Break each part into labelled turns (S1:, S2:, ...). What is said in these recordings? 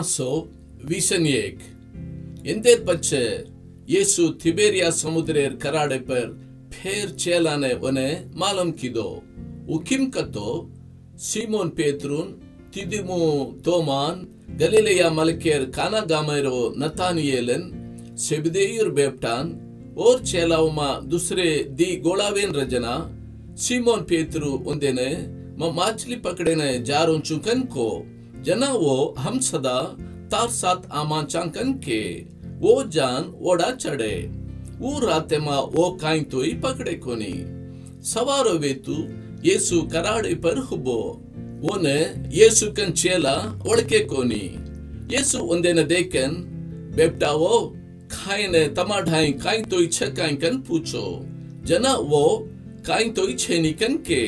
S1: Tomaso Visaniek. Ender बच्चे यीशु तिबेरिया समुद्रेर कराड़े पर फेर चेलाने उन्हें मालूम किदो उकिम कतो सीमोन पेत्रुन तिदिमु तोमान गलीलिया मलकेर काना गामेरो नतानियेलन सेबदेयुर बेप्टान और चेलाउमा दूसरे दी गोलावेन रजना सीमोन पेत्रु उंदेने म माछली पकड़ेने जारों को जना वो हम सदा तार साथ आमाचांकन के, वो जान ओडा चढ़े। वो राते मा वो काई तो ही पकड़े कोनी। सवारो वेतु येसु कराड़े पर हुबो। ओने येसु कन चेला ओड़के कोनी। येसु उंदेने देखन बेपटावो खाइने तमाढाई काई तो इच्छा काई कन पूछो। जना वो काई तो इच्छे निकन के।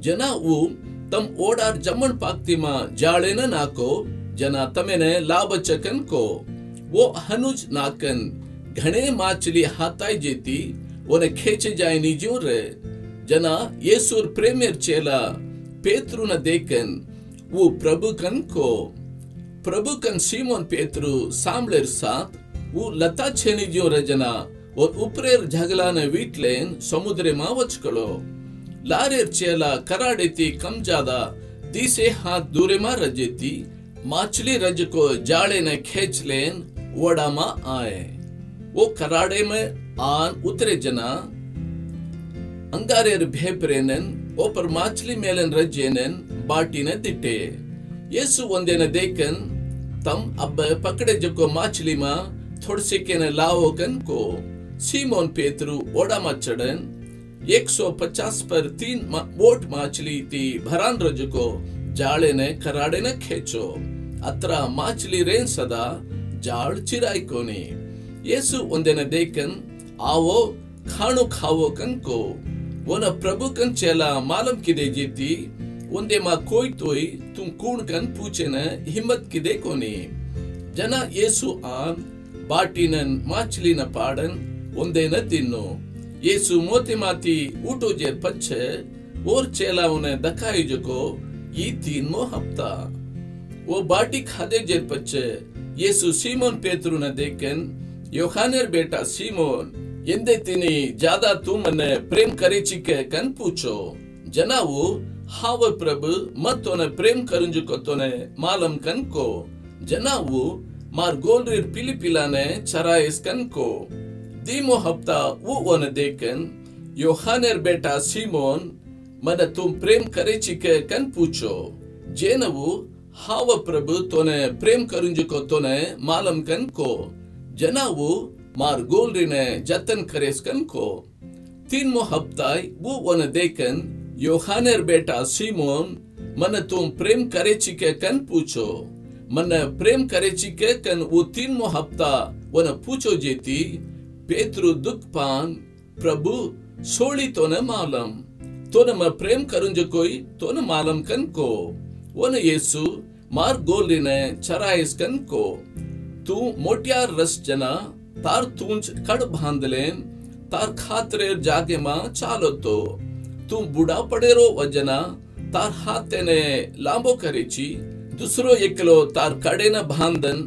S1: जना वो तम ओडार जमन पाक्ति मा जाड़े न नाको जना तमेने लाभ चकन को वो हनुज नाकन घणे माचली हाताई जेती ओने खेचे जाए निजो रे जना येसुर प्रेमेर चेला पेत्रु न देखन वो प्रभु कन को प्रभु कन सीमोन पेत्रु सामलेर साथ वो लता छेनी जो रजना और ऊपरेर झगलाने वीटलेन समुद्रे मा वचकलो लारेर चेला कराडेती कम ज़्यादा दिसे हाथ दूरे मा रजेती माछली रज को जाड़े ने खेच लेन वड़ा मा आए वो कराड़े में आन उतरे जना अंगारेर भेपरेनन ओपर माछली मेलन रजेनन बाटी ने दिटे येसु वंदेने देखन तम अब पकड़े जको माछली मा थोड़से के ने लाओ कन को सीमोन पेत्रु ओड़ा मा चढ़न 150 पर तीन मा, बोट माछली ती भरान रज को जाड़े ने कराड़े ने खेचो अत्र माछली रेन सदा जाड़ चिराई कोनी येसु ಒಂದೆನ ದೇಕನ್ आवो खाणो खावो कन को वोना प्रभु कन चेला मालम किदे जीती ಒಂದೆ ಮಾ ಕೋಯ್ ತೋಯ್ ತುಂ ಕೂಣ್ ಕನ್ ಪೂಚೆನ ಹಿಮ್ಮತ್ ಕಿದೆ ಕೊನಿ ಜನ ಯೇಸು ಆನ್ ಬಾಟಿನನ್ ಮಾಚ್ಲಿನ ಪಾಡನ್ ಒಂದೇನ ತಿನ್ನು ಯೇಸು ಮೋತಿ ಮಾತಿ ಊಟುಜೆ ಪಚ್ಚೆ ಓರ್ ಚೇಲಾವನೆ ದಕಾಯಿಜಕೋ ಈ ತೀನ್ಮೋ ಹಪ್ತ ಓ ಬಾಟಿ ಖಾದೆ ಜೆರ್ ಪಚ್ಚೆ ಯೇಸು ಸೀಮೋನ್ ಪೇತ್ರುನ ದೇಕೆನ್ ಯೋಹಾನೆರ್ ಬೇಟಾ ಸೀಮೋನ್ ಎಂದೆ ತಿನಿ ಜಾದಾ ತೂ ಮನೆ ಪ್ರೇಮ್ ಕರಿಚಿಕೆ ಕನ್ ಪೂಚೋ ಜನವು ಹಾವ ಪ್ರಭು ಮತ್ತೊನೆ ಪ್ರೇಮ್ ಕರುಂಜುಕೊತ್ತೊನೆ ಮಾಲಂ ಕನ್ಕೋ ಜನವು ಮಾರ್ ಗೋಲ್ರಿರ್ ಪಿಲಿಪಿಲಾನೆ ಚರಾಯಸ್ ಕನ್ಕೋ Di mo hapta wo ona deken योहानेर बेटा सीमोन मन तुम प्रेम करे चिके कन पूछो जेनवु हाव प्रभु तोने प्रेम करुंजुको तोने मालम कन को जनवु मार गोल्रिने जतन करेस कन को तीन मो हफ्ताई वो वन देखन योहानेर बेटा सीमोन मन तुम प्रेम करे चिके कन पूछो मन प्रेम करे चिके कन वो तीन मो हफ़्ता वन पूछो जेती सोली तोने मालम तोने म प्रेम करुंज कोई तोने मालम कन को वन येसु मार गोलिने चराइस कन को तू मोटियार रस जना तार तूंच कड़ बांधलेन तार खातरेर जागे मा चालो तो तू बुढ़ा पड़ेरो वजना तार हाथेने लांबो करेची दूसरो एकलो तार कड़े न बांधन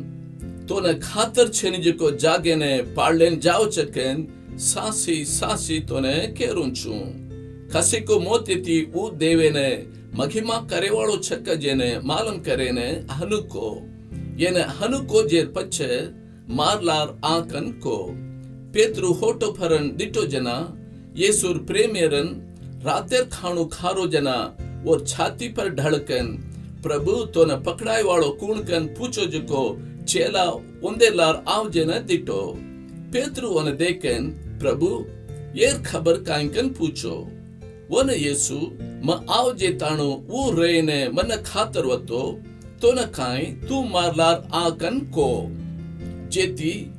S1: तो न खातर छेनिज को जागे ने पाड़लेन जाओ चकेन, सासी सासी तो ने केरुंचू ಕಸಿ को मोती ऊ देवे ने महिमा करे वालो छक्क जेने मालूम करे ने हनुको। येने हनुको जेर पच्छे मारलार आंकन को। पेत्रु होटो फरन दिटो जना, येसुर प्रेमेरन रातेर खाणु खारो जना और छाती पर ढड़कन प्रभु तो न पकड़ाई वालो कूणकन पूछो जको चेला उंदे लार आव जेना दिटो। पेत्रु वन देखन प्रभु, येर खबर कांकन पूछो। वन येसु, म आव जे ताणो ऊ रेने मन खातर वतो तो न काई तू मारलार आकन को। जेती,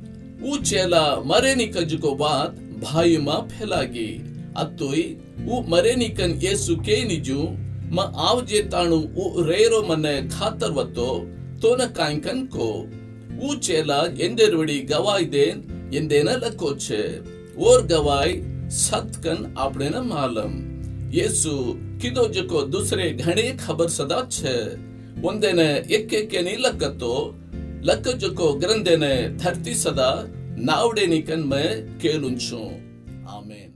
S1: ऊ चेला मरेनी कजुको बात भाई मा फैलागी। अतोई, ऊ मरेनी कन येसु के निजु, म आव जे ऊ रेरो ತೋನಕಾಂಕನ್ ಕೋ ಊಚೆಲಾ ಎಂದೆರುಡಿ ಗವಾಯ್ ದೇನ್ ಎಂದೇನ ಲಕೋಚೆ ಓರ್ ಗವಾಯ್ ಸತ್ಕನ್ ಆಪಡೆನ ಮಾಲಂ ಯೇಸು ಕಿದೋಜಕೋ ದುಸರೆ ಘಣೆ ಖಬರ್ ಸದಾ ಛೆ ಒಂದೇನ ಎಕ್ಕೆಕೆನಿ ಲಕ್ಕತ್ತೋ ಲಕ್ಕಜಕೋ ಗ್ರಂಥೆನೆ ಧರ್ತಿ ಸದಾ ನಾವಡೆನಿಕನ್ ಮೆ ಕೇಳುಂಚು ಆಮೇನ್